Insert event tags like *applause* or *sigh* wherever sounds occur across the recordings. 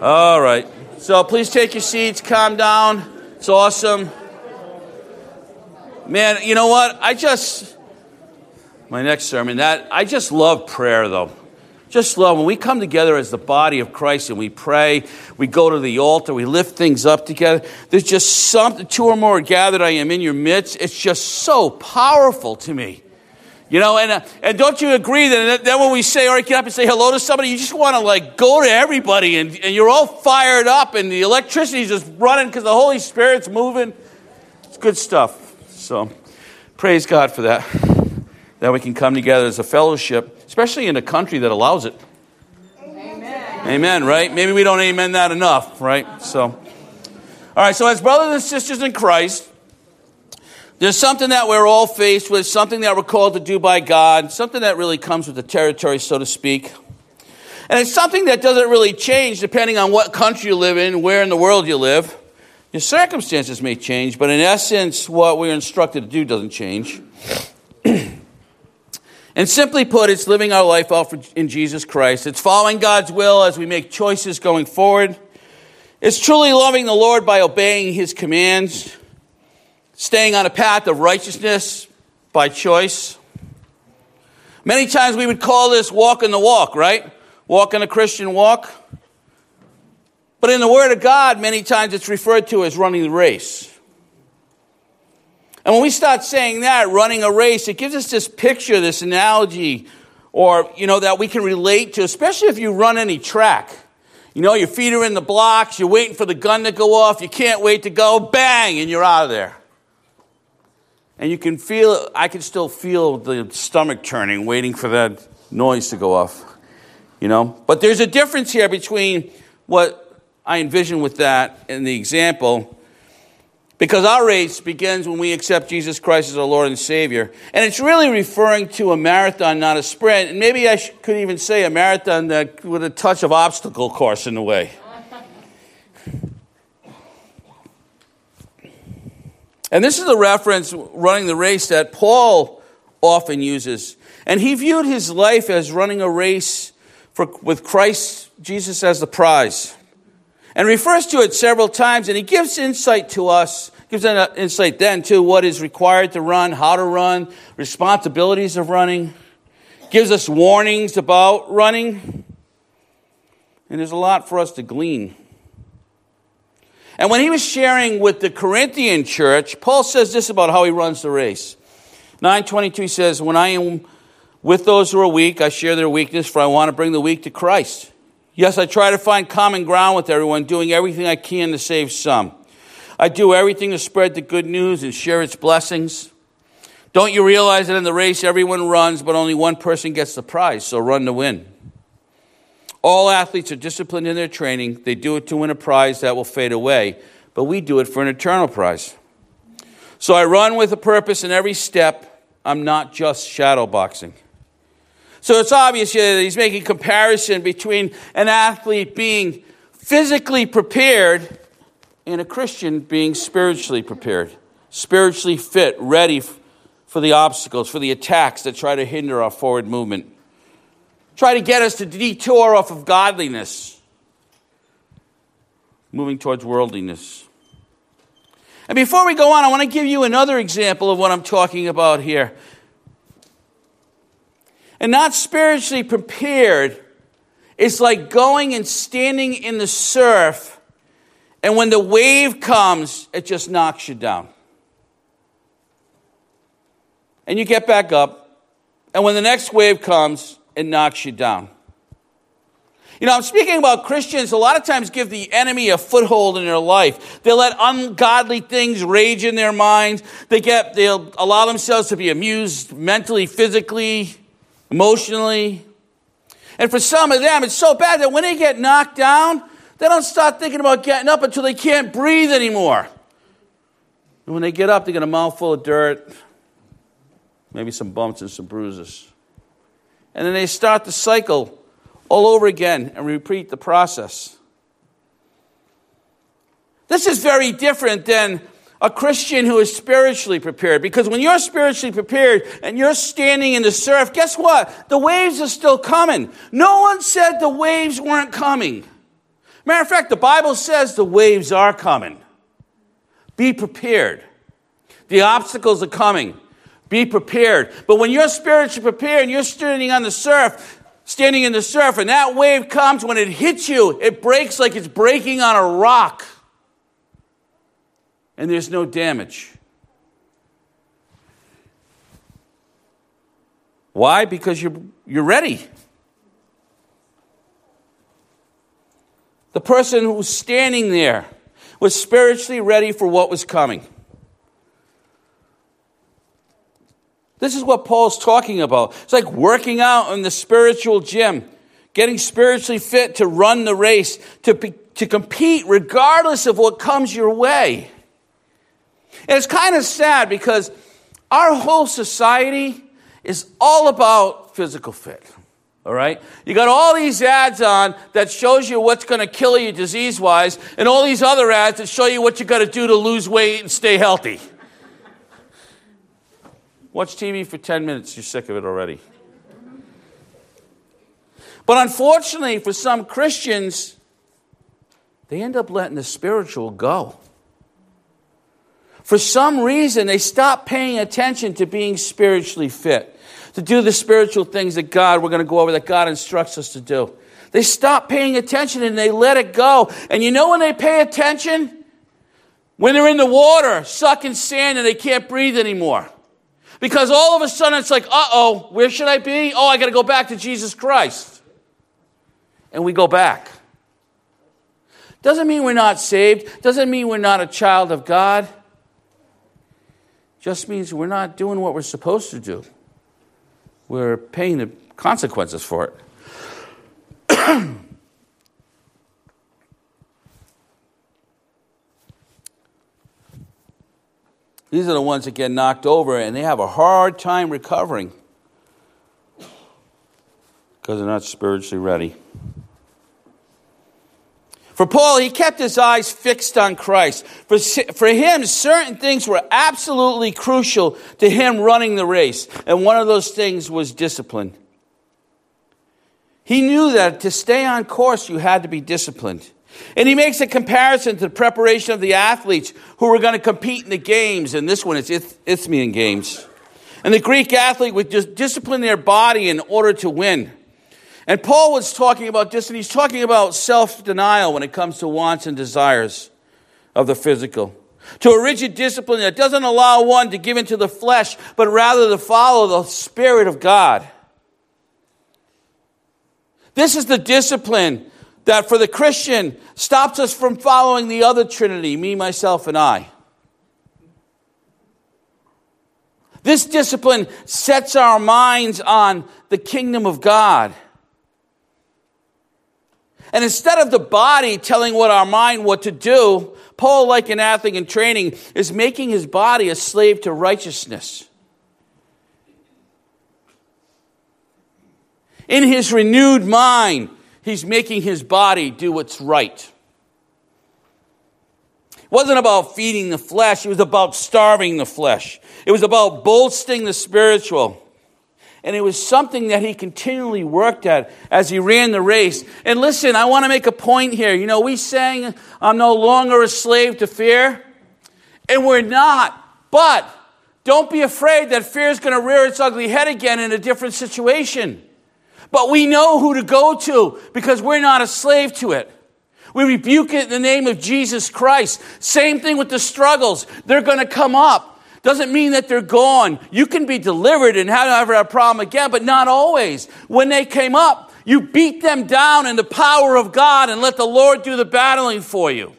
All right. So please take your seats, calm down. It's awesome. Man, you know what? I just, my next sermon, that, I just love prayer though. Just love when we come together as the body of Christ and we pray, we go to the altar, we lift things up together. There's just something, two or more gathered, I am in your midst. It's just so powerful to me. You know, and, uh, and don't you agree that then when we say, all right, get up and say hello to somebody, you just want to like go to everybody and, and you're all fired up and the electricity's just running because the Holy Spirit's moving. It's good stuff. So praise God for that. That we can come together as a fellowship, especially in a country that allows it. Amen. Amen, right? Maybe we don't amen that enough, right? So, all right, so as brothers and sisters in Christ, there's something that we're all faced with, something that we're called to do by God, something that really comes with the territory, so to speak. And it's something that doesn't really change depending on what country you live in, where in the world you live. Your circumstances may change, but in essence, what we're instructed to do doesn't change. *clears throat* and simply put, it's living our life out in Jesus Christ. It's following God's will as we make choices going forward. It's truly loving the Lord by obeying his commands staying on a path of righteousness by choice. Many times we would call this walking the walk, right? Walking a Christian walk. But in the Word of God, many times it's referred to as running the race. And when we start saying that, running a race, it gives us this picture, this analogy, or, you know, that we can relate to, especially if you run any track. You know, your feet are in the blocks, you're waiting for the gun to go off, you can't wait to go, bang, and you're out of there. And you can feel, I can still feel the stomach turning, waiting for that noise to go off. You know? But there's a difference here between what I envision with that and the example. Because our race begins when we accept Jesus Christ as our Lord and Savior. And it's really referring to a marathon, not a sprint. And maybe I could even say a marathon that, with a touch of obstacle course in the way. And this is a reference, running the race, that Paul often uses. And he viewed his life as running a race for, with Christ Jesus as the prize. And refers to it several times, and he gives insight to us, gives an uh, insight then to what is required to run, how to run, responsibilities of running, gives us warnings about running. And there's a lot for us to glean and when he was sharing with the Corinthian church, Paul says this about how he runs the race. 922 says, When I am with those who are weak, I share their weakness, for I want to bring the weak to Christ. Yes, I try to find common ground with everyone, doing everything I can to save some. I do everything to spread the good news and share its blessings. Don't you realize that in the race everyone runs, but only one person gets the prize, so run to win. All athletes are disciplined in their training. They do it to win a prize that will fade away, but we do it for an eternal prize. So I run with a purpose in every step. I'm not just shadow boxing. So it's obvious here that he's making comparison between an athlete being physically prepared and a Christian being spiritually prepared, spiritually fit, ready for the obstacles, for the attacks that try to hinder our forward movement try to get us to detour off of godliness, moving towards worldliness. And before we go on, I want to give you another example of what I'm talking about here. And not spiritually prepared is like going and standing in the surf, and when the wave comes, it just knocks you down. And you get back up, and when the next wave comes, it knocks you down. You know, I'm speaking about Christians a lot of times give the enemy a foothold in their life. They let ungodly things rage in their minds. They get they'll allow themselves to be amused mentally, physically, emotionally. And for some of them, it's so bad that when they get knocked down, they don't start thinking about getting up until they can't breathe anymore. And when they get up, they get a mouthful of dirt, maybe some bumps and some bruises. And then they start the cycle all over again and repeat the process. This is very different than a Christian who is spiritually prepared. Because when you're spiritually prepared and you're standing in the surf, guess what? The waves are still coming. No one said the waves weren't coming. Matter of fact, the Bible says the waves are coming. Be prepared. The obstacles are coming. Be prepared. But when you're spiritually prepared and you're standing on the surf, standing in the surf, and that wave comes, when it hits you, it breaks like it's breaking on a rock. And there's no damage. Why? Because you're, you're ready. The person who was standing there was spiritually ready for what was coming. This is what Paul's talking about. It's like working out in the spiritual gym, getting spiritually fit to run the race, to, be, to compete regardless of what comes your way. And it's kind of sad because our whole society is all about physical fit. All right? You got all these ads on that shows you what's going to kill you disease wise, and all these other ads that show you what you got to do to lose weight and stay healthy. Watch TV for 10 minutes, you're sick of it already. But unfortunately, for some Christians, they end up letting the spiritual go. For some reason, they stop paying attention to being spiritually fit to do the spiritual things that God, we're going to go over, that God instructs us to do. They stop paying attention and they let it go. And you know when they pay attention? When they're in the water, sucking sand and they can't breathe anymore. Because all of a sudden it's like, uh oh, where should I be? Oh, I got to go back to Jesus Christ. And we go back. Doesn't mean we're not saved, doesn't mean we're not a child of God. Just means we're not doing what we're supposed to do we're paying the consequences for it. *clears throat* These are the ones that get knocked over and they have a hard time recovering because they're not spiritually ready. For Paul, he kept his eyes fixed on Christ. For, for him, certain things were absolutely crucial to him running the race. And one of those things was discipline. He knew that to stay on course, you had to be disciplined. And he makes a comparison to the preparation of the athletes who were going to compete in the games. And this one is Isthmian Games. And the Greek athlete would just discipline their body in order to win. And Paul was talking about this, and he's talking about self denial when it comes to wants and desires of the physical. To a rigid discipline that doesn't allow one to give into the flesh, but rather to follow the Spirit of God. This is the discipline that for the Christian stops us from following the other Trinity, me, myself, and I. This discipline sets our minds on the kingdom of God. And instead of the body telling what our mind what to do, Paul, like an athlete in training, is making his body a slave to righteousness. In his renewed mind, he's making his body do what's right. It wasn't about feeding the flesh, it was about starving the flesh. It was about bolstering the spiritual. And it was something that he continually worked at as he ran the race. And listen, I want to make a point here. You know, we sang, I'm no longer a slave to fear. And we're not. But don't be afraid that fear is going to rear its ugly head again in a different situation. But we know who to go to because we're not a slave to it. We rebuke it in the name of Jesus Christ. Same thing with the struggles. They're going to come up. Doesn't mean that they're gone. You can be delivered and have never have a problem again, but not always. When they came up, you beat them down in the power of God and let the Lord do the battling for you.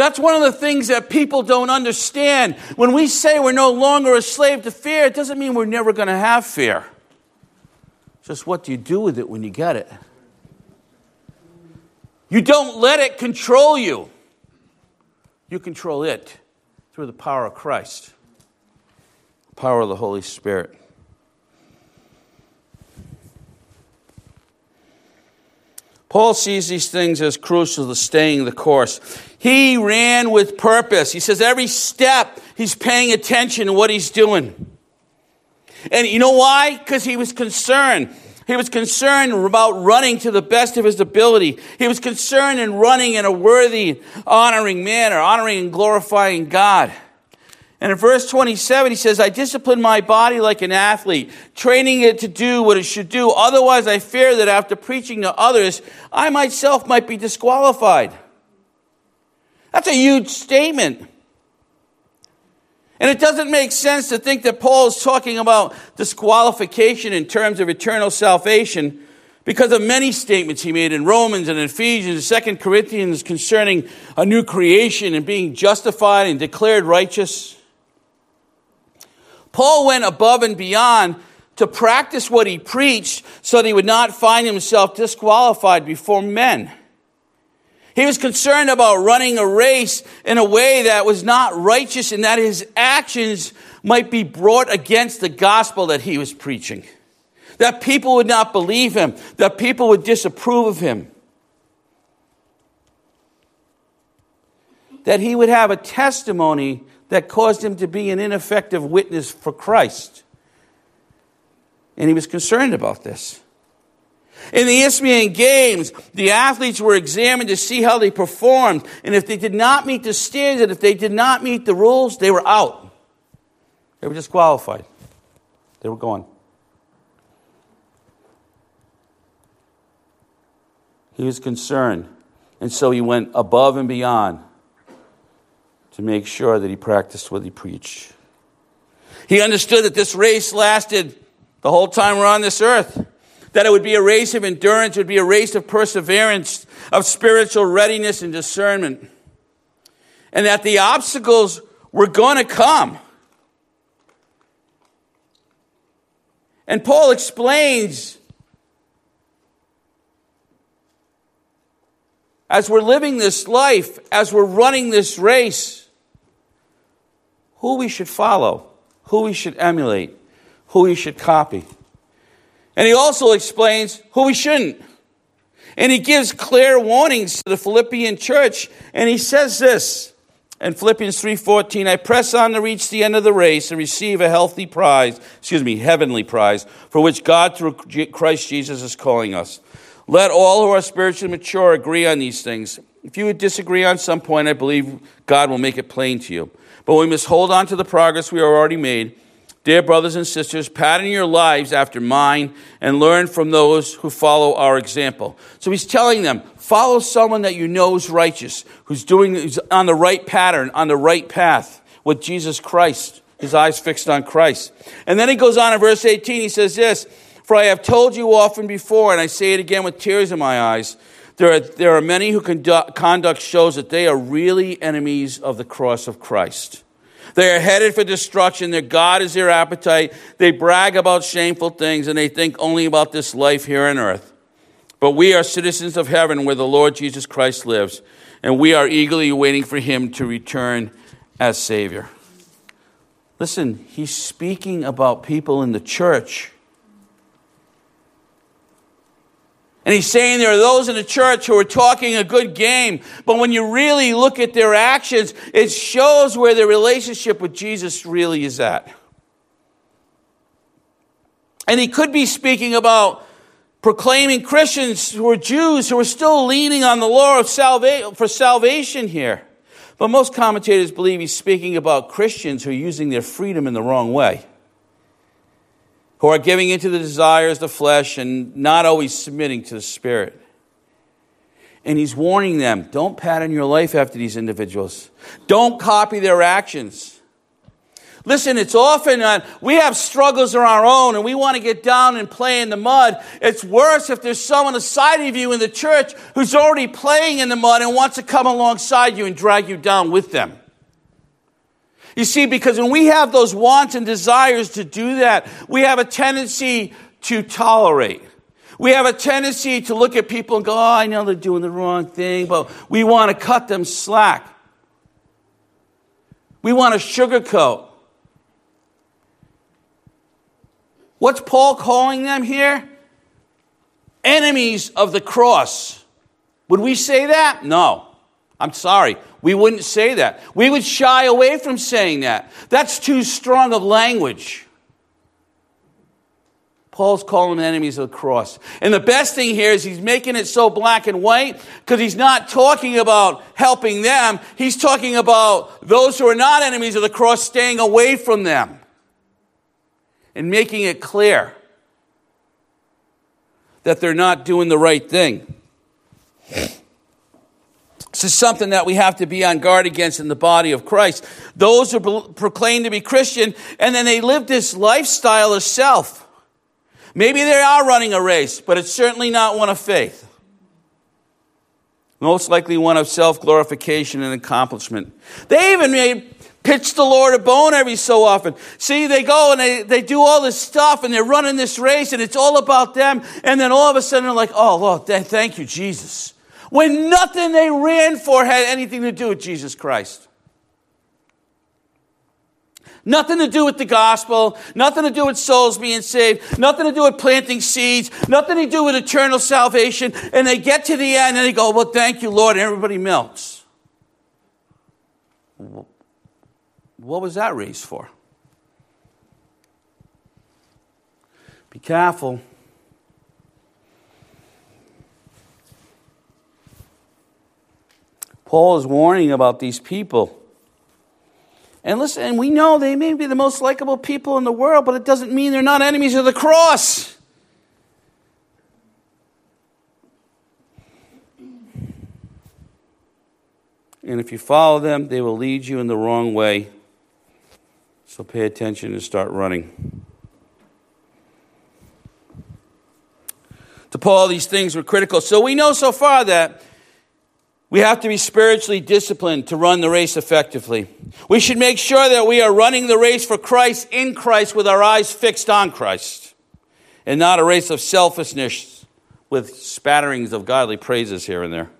That's one of the things that people don't understand. When we say we're no longer a slave to fear, it doesn't mean we're never going to have fear. Just what do you do with it when you get it? You don't let it control you. You control it through the power of Christ, power of the Holy Spirit. Paul sees these things as crucial to staying the course. He ran with purpose. He says every step he's paying attention to what he's doing. And you know why? Because he was concerned. He was concerned about running to the best of his ability. He was concerned in running in a worthy, honoring manner, honoring and glorifying God. And in verse 27, he says, I discipline my body like an athlete, training it to do what it should do. Otherwise, I fear that after preaching to others, I myself might be disqualified. That's a huge statement. And it doesn't make sense to think that Paul is talking about disqualification in terms of eternal salvation because of many statements he made in Romans and Ephesians and 2 Corinthians concerning a new creation and being justified and declared righteous. Paul went above and beyond to practice what he preached so that he would not find himself disqualified before men. He was concerned about running a race in a way that was not righteous and that his actions might be brought against the gospel that he was preaching. That people would not believe him, that people would disapprove of him. That he would have a testimony that caused him to be an ineffective witness for Christ. And he was concerned about this. In the Isthmian Games, the athletes were examined to see how they performed. And if they did not meet the standard, if they did not meet the rules, they were out. They were disqualified. They were gone. He was concerned. And so he went above and beyond to make sure that he practiced what he preached. He understood that this race lasted the whole time we're on this earth. That it would be a race of endurance, it would be a race of perseverance, of spiritual readiness and discernment. And that the obstacles were going to come. And Paul explains as we're living this life, as we're running this race, who we should follow, who we should emulate, who we should copy. And he also explains who we shouldn't. And he gives clear warnings to the Philippian church. And he says this in Philippians 3:14, I press on to reach the end of the race and receive a healthy prize, excuse me, heavenly prize, for which God through Christ Jesus is calling us. Let all who are spiritually mature agree on these things. If you would disagree on some point, I believe God will make it plain to you. But we must hold on to the progress we have already made. Dear brothers and sisters, pattern your lives after mine and learn from those who follow our example. So he's telling them, follow someone that you know is righteous, who's doing, who's on the right pattern, on the right path with Jesus Christ, his eyes fixed on Christ. And then he goes on in verse 18, he says this, For I have told you often before, and I say it again with tears in my eyes, there are, there are many who conduct, conduct shows that they are really enemies of the cross of Christ. They are headed for destruction. Their God is their appetite. They brag about shameful things and they think only about this life here on earth. But we are citizens of heaven where the Lord Jesus Christ lives, and we are eagerly waiting for him to return as Savior. Listen, he's speaking about people in the church And he's saying there are those in the church who are talking a good game, but when you really look at their actions, it shows where their relationship with Jesus really is at. And he could be speaking about proclaiming Christians who are Jews who are still leaning on the law of salva- for salvation here. But most commentators believe he's speaking about Christians who are using their freedom in the wrong way who are giving into the desires of the flesh and not always submitting to the Spirit. And he's warning them don't pattern your life after these individuals, don't copy their actions. Listen, it's often uh, we have struggles of our own and we want to get down and play in the mud. It's worse if there's someone aside of you in the church who's already playing in the mud and wants to come alongside you and drag you down with them. You see, because when we have those wants and desires to do that, we have a tendency to tolerate. We have a tendency to look at people and go, oh, I know they're doing the wrong thing, but we want to cut them slack. We want to sugarcoat. What's Paul calling them here? Enemies of the cross. Would we say that? No. I'm sorry. We wouldn't say that. We would shy away from saying that. That's too strong of language. Paul's calling them enemies of the cross. And the best thing here is he's making it so black and white because he's not talking about helping them. He's talking about those who are not enemies of the cross staying away from them and making it clear that they're not doing the right thing. This is something that we have to be on guard against in the body of Christ. Those who proclaim to be Christian and then they live this lifestyle of self. Maybe they are running a race, but it's certainly not one of faith. Most likely one of self glorification and accomplishment. They even made pitch the Lord a bone every so often. See, they go and they, they do all this stuff and they're running this race and it's all about them. And then all of a sudden they're like, oh, Lord, thank you, Jesus. When nothing they ran for had anything to do with Jesus Christ. Nothing to do with the gospel, nothing to do with souls being saved, nothing to do with planting seeds, nothing to do with eternal salvation. And they get to the end and they go, Well, thank you, Lord, and everybody melts. What was that race for? Be careful. Paul is warning about these people. And listen, and we know they may be the most likable people in the world, but it doesn't mean they're not enemies of the cross. And if you follow them, they will lead you in the wrong way. So pay attention and start running. To Paul, these things were critical. So we know so far that we have to be spiritually disciplined to run the race effectively. We should make sure that we are running the race for Christ in Christ with our eyes fixed on Christ and not a race of selfishness with spatterings of godly praises here and there.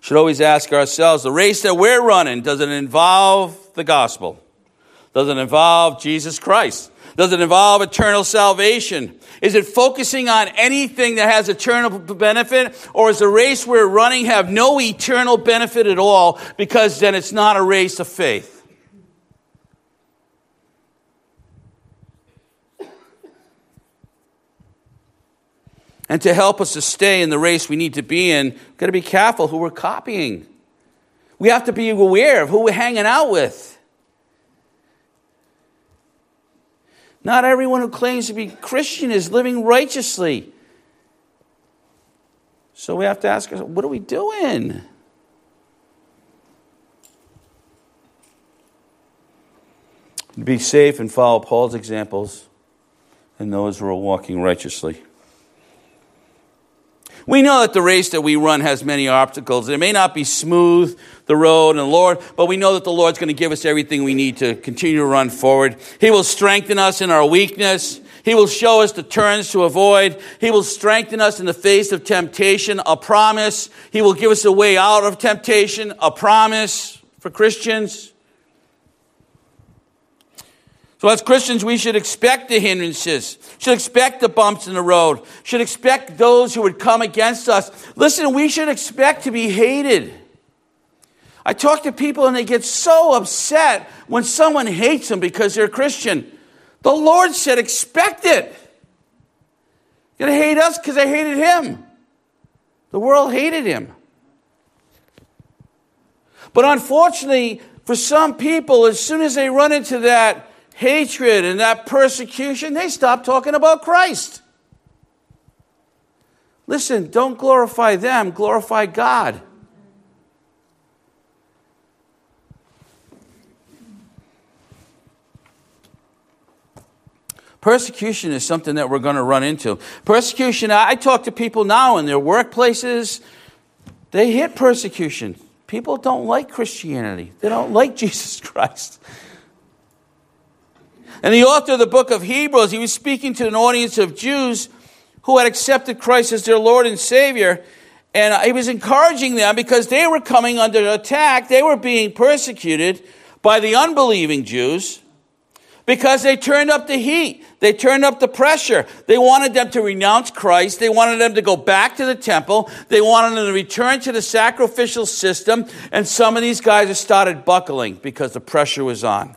Should always ask ourselves the race that we're running, does it involve the gospel? Does it involve Jesus Christ? Does it involve eternal salvation? Is it focusing on anything that has eternal benefit? Or is the race we're running have no eternal benefit at all because then it's not a race of faith? And to help us to stay in the race we need to be in, we've got to be careful who we're copying. We have to be aware of who we're hanging out with. Not everyone who claims to be Christian is living righteously. So we have to ask ourselves, what are we doing? Be safe and follow Paul's examples and those who are walking righteously. We know that the race that we run has many obstacles. It may not be smooth, the road and the Lord, but we know that the Lord's going to give us everything we need to continue to run forward. He will strengthen us in our weakness. He will show us the turns to avoid. He will strengthen us in the face of temptation, a promise. He will give us a way out of temptation, a promise for Christians. So, as Christians, we should expect the hindrances, should expect the bumps in the road, should expect those who would come against us. Listen, we should expect to be hated. I talk to people and they get so upset when someone hates them because they're Christian. The Lord said, expect it. You're going to hate us because they hated him. The world hated him. But unfortunately, for some people, as soon as they run into that hatred and that persecution, they stop talking about Christ. Listen, don't glorify them, glorify God. Persecution is something that we're going to run into. Persecution, I talk to people now in their workplaces, they hit persecution. People don't like Christianity, they don't like *laughs* Jesus Christ. And the author of the book of Hebrews, he was speaking to an audience of Jews who had accepted Christ as their Lord and Savior. And he was encouraging them because they were coming under attack. They were being persecuted by the unbelieving Jews because they turned up the heat. They turned up the pressure. They wanted them to renounce Christ. They wanted them to go back to the temple. They wanted them to return to the sacrificial system. And some of these guys started buckling because the pressure was on.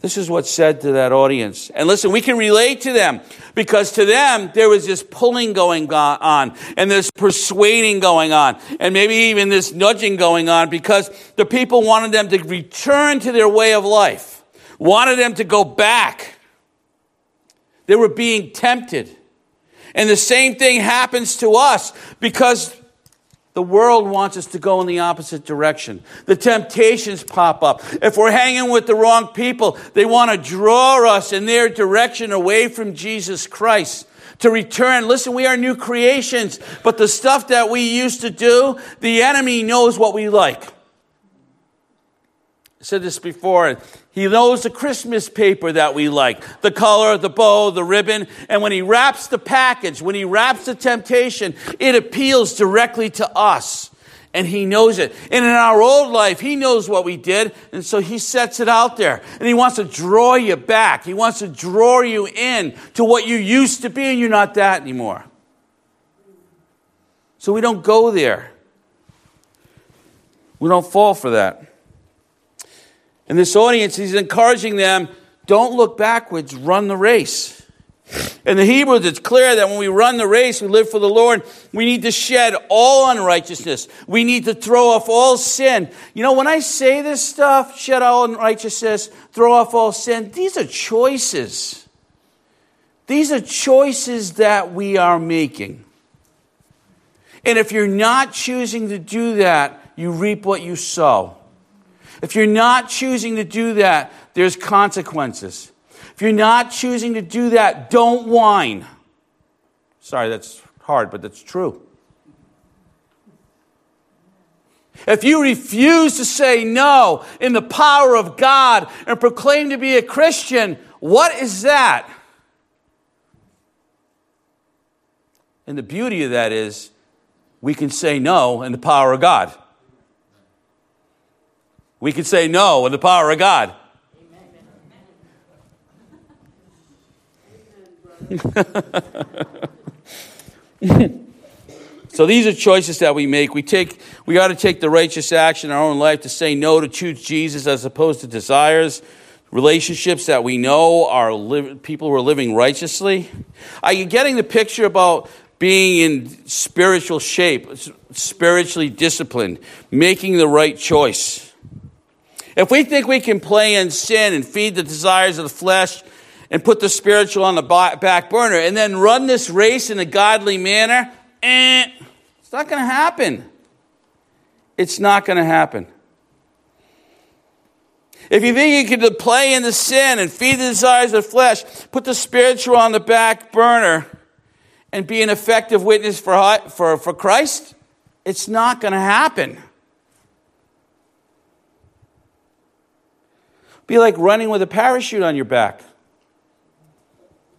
This is what's said to that audience. And listen, we can relate to them because to them there was this pulling going on and this persuading going on and maybe even this nudging going on because the people wanted them to return to their way of life, wanted them to go back. They were being tempted. And the same thing happens to us because the world wants us to go in the opposite direction. The temptations pop up. If we're hanging with the wrong people, they want to draw us in their direction away from Jesus Christ. To return, listen, we are new creations, but the stuff that we used to do, the enemy knows what we like. Said this before. He knows the Christmas paper that we like, the color, the bow, the ribbon. And when he wraps the package, when he wraps the temptation, it appeals directly to us. And he knows it. And in our old life, he knows what we did. And so he sets it out there. And he wants to draw you back. He wants to draw you in to what you used to be, and you're not that anymore. So we don't go there. We don't fall for that. And this audience, he's encouraging them don't look backwards, run the race. In the Hebrews, it's clear that when we run the race, we live for the Lord, we need to shed all unrighteousness. We need to throw off all sin. You know, when I say this stuff, shed all unrighteousness, throw off all sin, these are choices. These are choices that we are making. And if you're not choosing to do that, you reap what you sow. If you're not choosing to do that, there's consequences. If you're not choosing to do that, don't whine. Sorry, that's hard, but that's true. If you refuse to say no in the power of God and proclaim to be a Christian, what is that? And the beauty of that is we can say no in the power of God. We can say no in the power of God. *laughs* so these are choices that we make. We take we got to take the righteous action in our own life to say no to choose Jesus as opposed to desires, relationships that we know are li- people who are living righteously. Are you getting the picture about being in spiritual shape, spiritually disciplined, making the right choice? If we think we can play in sin and feed the desires of the flesh and put the spiritual on the back burner and then run this race in a godly manner, eh, it's not going to happen. It's not going to happen. If you think you can play in the sin and feed the desires of the flesh, put the spiritual on the back burner, and be an effective witness for, for, for Christ, it's not going to happen. Be like running with a parachute on your back.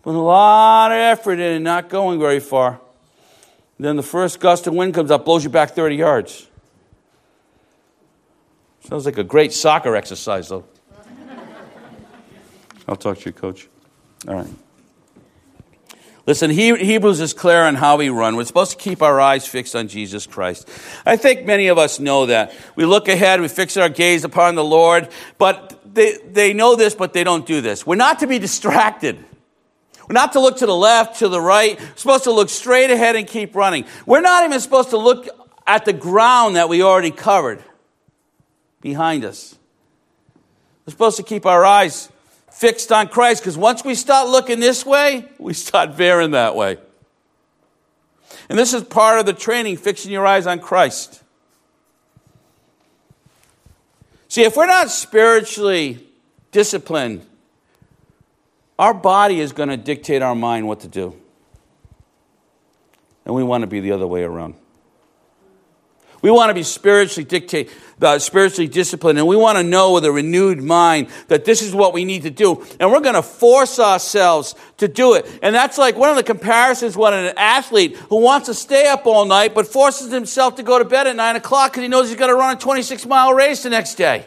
With a lot of effort in and not going very far. Then the first gust of wind comes up, blows you back 30 yards. Sounds like a great soccer exercise, though. *laughs* I'll talk to you, coach. All right. Listen, Hebrews is clear on how we run. We're supposed to keep our eyes fixed on Jesus Christ. I think many of us know that. We look ahead, we fix our gaze upon the Lord, but they, they know this, but they don't do this. We're not to be distracted. We're not to look to the left, to the right. We're supposed to look straight ahead and keep running. We're not even supposed to look at the ground that we already covered behind us. We're supposed to keep our eyes fixed on Christ because once we start looking this way, we start veering that way. And this is part of the training, fixing your eyes on Christ. See, if we're not spiritually disciplined, our body is going to dictate our mind what to do. And we want to be the other way around. We want to be spiritually dictate, uh, spiritually disciplined, and we want to know with a renewed mind that this is what we need to do, and we're going to force ourselves to do it. And that's like one of the comparisons when an athlete who wants to stay up all night but forces himself to go to bed at nine o'clock because he knows he's got to run a 26 mile race the next day.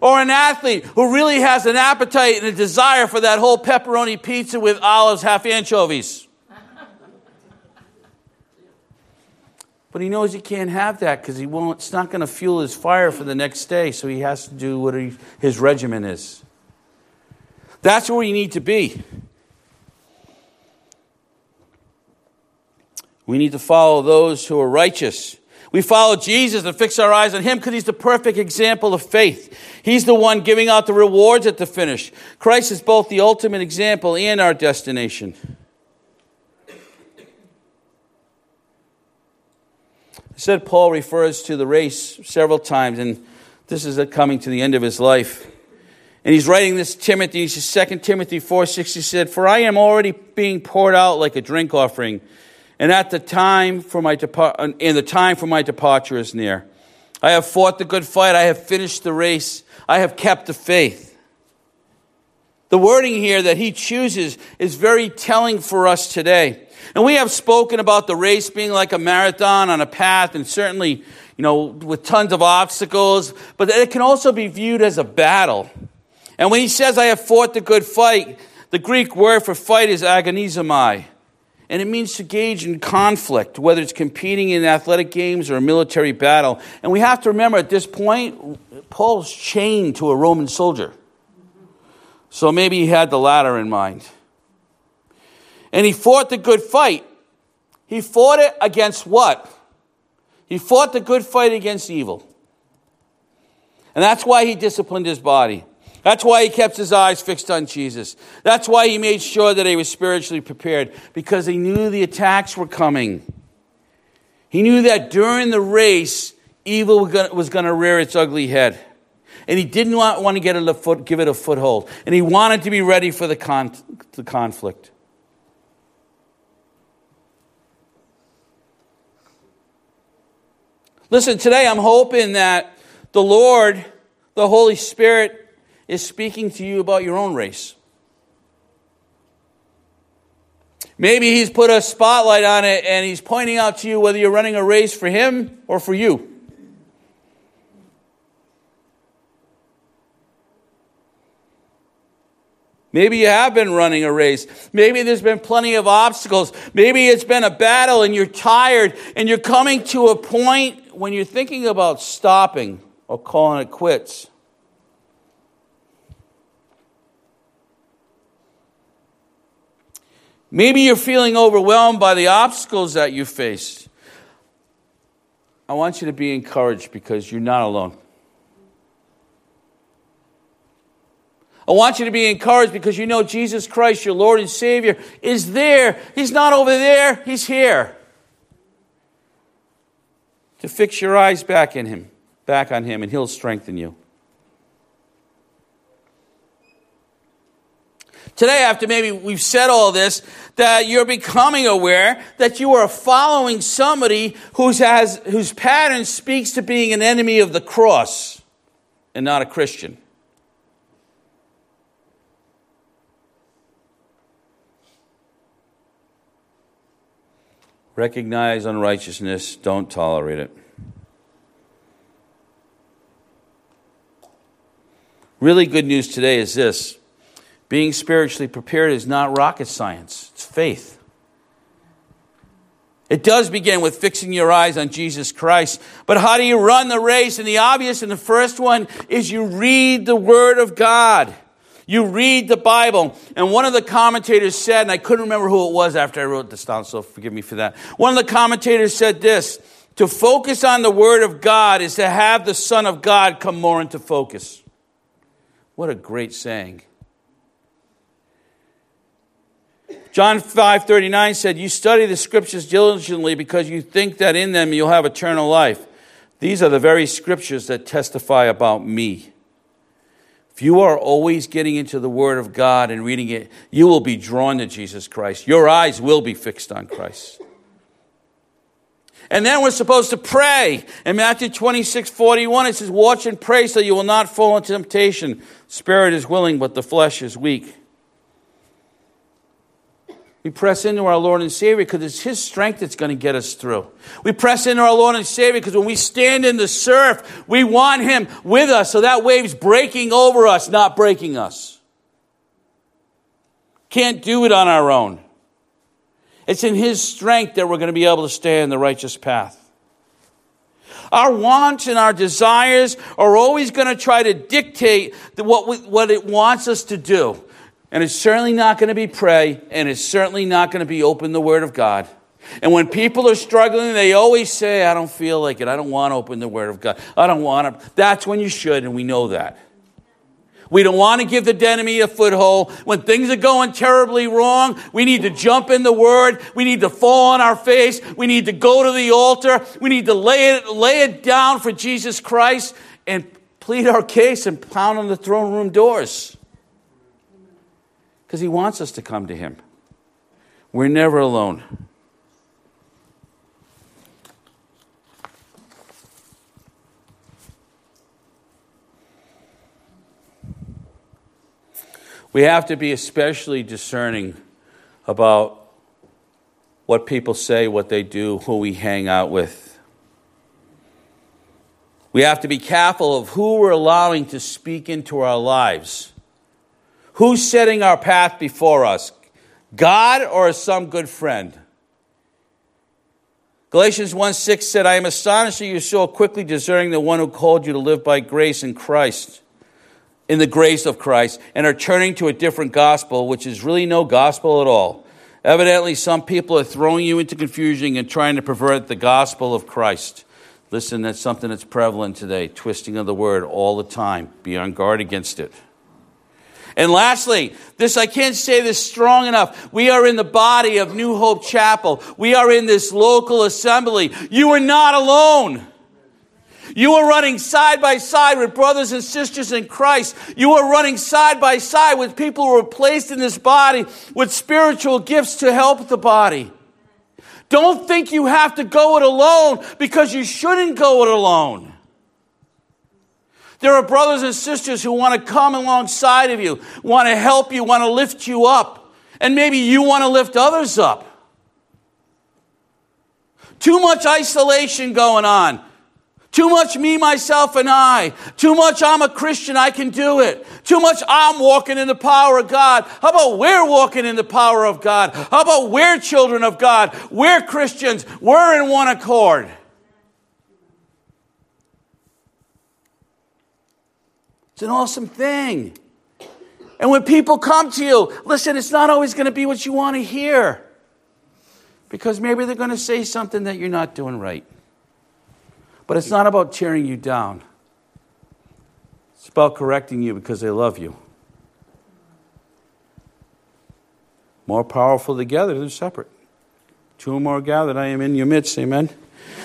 Or an athlete who really has an appetite and a desire for that whole pepperoni pizza with olives, half anchovies. But he knows he can't have that because he won't, it's not going to fuel his fire for the next day, so he has to do what he, his regimen is. That's where you need to be. We need to follow those who are righteous. We follow Jesus and fix our eyes on him because he's the perfect example of faith. He's the one giving out the rewards at the finish. Christ is both the ultimate example and our destination. Said Paul refers to the race several times, and this is coming to the end of his life. And he's writing this Timothy. He says, 2 Timothy 4 6, he said, For I am already being poured out like a drink offering, and at the time for my depart- and the time for my departure is near. I have fought the good fight, I have finished the race, I have kept the faith. The wording here that he chooses is very telling for us today. And we have spoken about the race being like a marathon on a path, and certainly, you know, with tons of obstacles, but it can also be viewed as a battle. And when he says, I have fought the good fight, the Greek word for fight is agonizomai. And it means to gauge in conflict, whether it's competing in athletic games or a military battle. And we have to remember at this point, Paul's chained to a Roman soldier. So maybe he had the latter in mind. And he fought the good fight. He fought it against what? He fought the good fight against evil. And that's why he disciplined his body. That's why he kept his eyes fixed on Jesus. That's why he made sure that he was spiritually prepared, because he knew the attacks were coming. He knew that during the race, evil was going to rear its ugly head. And he didn't want, to get it a foot, give it a foothold. And he wanted to be ready for the, con, the conflict. Listen, today I'm hoping that the Lord, the Holy Spirit, is speaking to you about your own race. Maybe He's put a spotlight on it and He's pointing out to you whether you're running a race for Him or for you. Maybe you have been running a race. Maybe there's been plenty of obstacles. Maybe it's been a battle and you're tired and you're coming to a point when you're thinking about stopping or calling it quits. Maybe you're feeling overwhelmed by the obstacles that you face. I want you to be encouraged because you're not alone. I want you to be encouraged because you know Jesus Christ, your Lord and Savior, is there. He's not over there, He's here. To fix your eyes back in Him, back on Him, and He'll strengthen you. Today, after maybe we've said all this, that you're becoming aware that you are following somebody who's has, whose pattern speaks to being an enemy of the cross and not a Christian. Recognize unrighteousness, don't tolerate it. Really good news today is this being spiritually prepared is not rocket science, it's faith. It does begin with fixing your eyes on Jesus Christ. But how do you run the race? And the obvious and the first one is you read the Word of God. You read the Bible. And one of the commentators said, and I couldn't remember who it was after I wrote this down, so forgive me for that. One of the commentators said this To focus on the Word of God is to have the Son of God come more into focus. What a great saying. John 5:39 said, "You study the scriptures diligently because you think that in them you'll have eternal life. These are the very scriptures that testify about me." If you are always getting into the Word of God and reading it, you will be drawn to Jesus Christ. Your eyes will be fixed on Christ. And then we're supposed to pray. In Matthew 26, 41, it says, Watch and pray so you will not fall into temptation. Spirit is willing, but the flesh is weak. We press into our Lord and Savior because it's His strength that's going to get us through. We press into our Lord and Savior because when we stand in the surf, we want Him with us so that wave's breaking over us, not breaking us. Can't do it on our own. It's in His strength that we're going to be able to stay in the righteous path. Our wants and our desires are always going to try to dictate what, we, what it wants us to do. And it's certainly not going to be pray, and it's certainly not going to be open the Word of God. And when people are struggling, they always say, I don't feel like it. I don't want to open the Word of God. I don't want to. That's when you should, and we know that. We don't want to give the enemy a foothold. When things are going terribly wrong, we need to jump in the Word. We need to fall on our face. We need to go to the altar. We need to lay it, lay it down for Jesus Christ and plead our case and pound on the throne room doors because He wants us to come to Him. We're never alone. We have to be especially discerning about what people say, what they do, who we hang out with. We have to be careful of who we're allowing to speak into our lives. Who's setting our path before us? God or some good friend? Galatians 1 6 said, I am astonished that you're so quickly discerning the one who called you to live by grace in Christ, in the grace of Christ, and are turning to a different gospel, which is really no gospel at all. Evidently, some people are throwing you into confusion and trying to pervert the gospel of Christ. Listen, that's something that's prevalent today, twisting of the word all the time. Be on guard against it. And lastly, this, I can't say this strong enough. We are in the body of New Hope Chapel. We are in this local assembly. You are not alone. You are running side by side with brothers and sisters in Christ. You are running side by side with people who are placed in this body with spiritual gifts to help the body. Don't think you have to go it alone because you shouldn't go it alone. There are brothers and sisters who want to come alongside of you, want to help you, want to lift you up. And maybe you want to lift others up. Too much isolation going on. Too much me, myself, and I. Too much I'm a Christian, I can do it. Too much I'm walking in the power of God. How about we're walking in the power of God? How about we're children of God? We're Christians. We're in one accord. It's an awesome thing. And when people come to you, listen, it's not always going to be what you want to hear. Because maybe they're going to say something that you're not doing right. But it's not about tearing you down, it's about correcting you because they love you. More powerful together than separate. Two or more gathered, I am in your midst. Amen.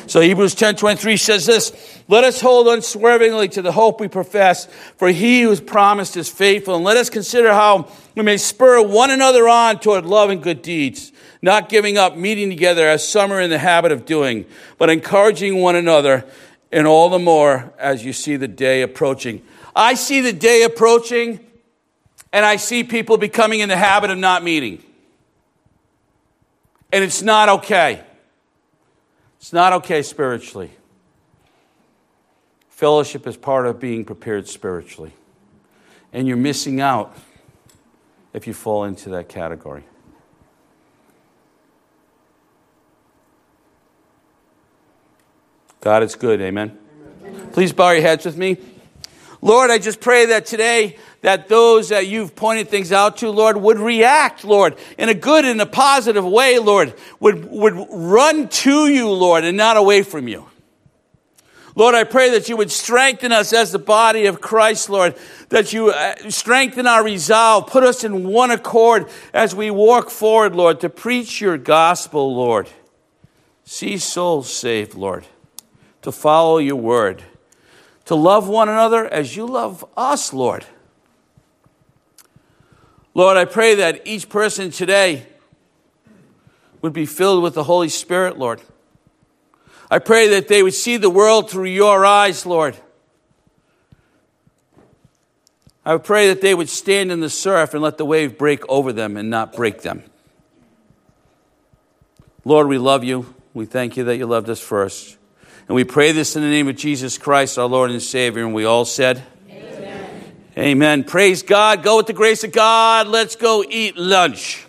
So Hebrews 10:23 says this, "Let us hold unswervingly to the hope we profess, for he who has promised is faithful, and let us consider how we may spur one another on toward love and good deeds, not giving up meeting together as some are in the habit of doing, but encouraging one another, and all the more as you see the day approaching." I see the day approaching, and I see people becoming in the habit of not meeting. And it's not okay. It's not okay spiritually. Fellowship is part of being prepared spiritually. And you're missing out if you fall into that category. God is good, amen. amen. Please bow your heads with me. Lord, I just pray that today that those that you've pointed things out to, Lord, would react, Lord, in a good and a positive way, Lord, would, would run to you, Lord, and not away from you. Lord, I pray that you would strengthen us as the body of Christ, Lord, that you uh, strengthen our resolve, put us in one accord as we walk forward, Lord, to preach your gospel, Lord. See souls saved, Lord, to follow your word, to love one another as you love us, Lord. Lord, I pray that each person today would be filled with the Holy Spirit, Lord. I pray that they would see the world through your eyes, Lord. I pray that they would stand in the surf and let the wave break over them and not break them. Lord, we love you. We thank you that you loved us first. And we pray this in the name of Jesus Christ, our Lord and Savior. And we all said. Amen. Praise God. Go with the grace of God. Let's go eat lunch.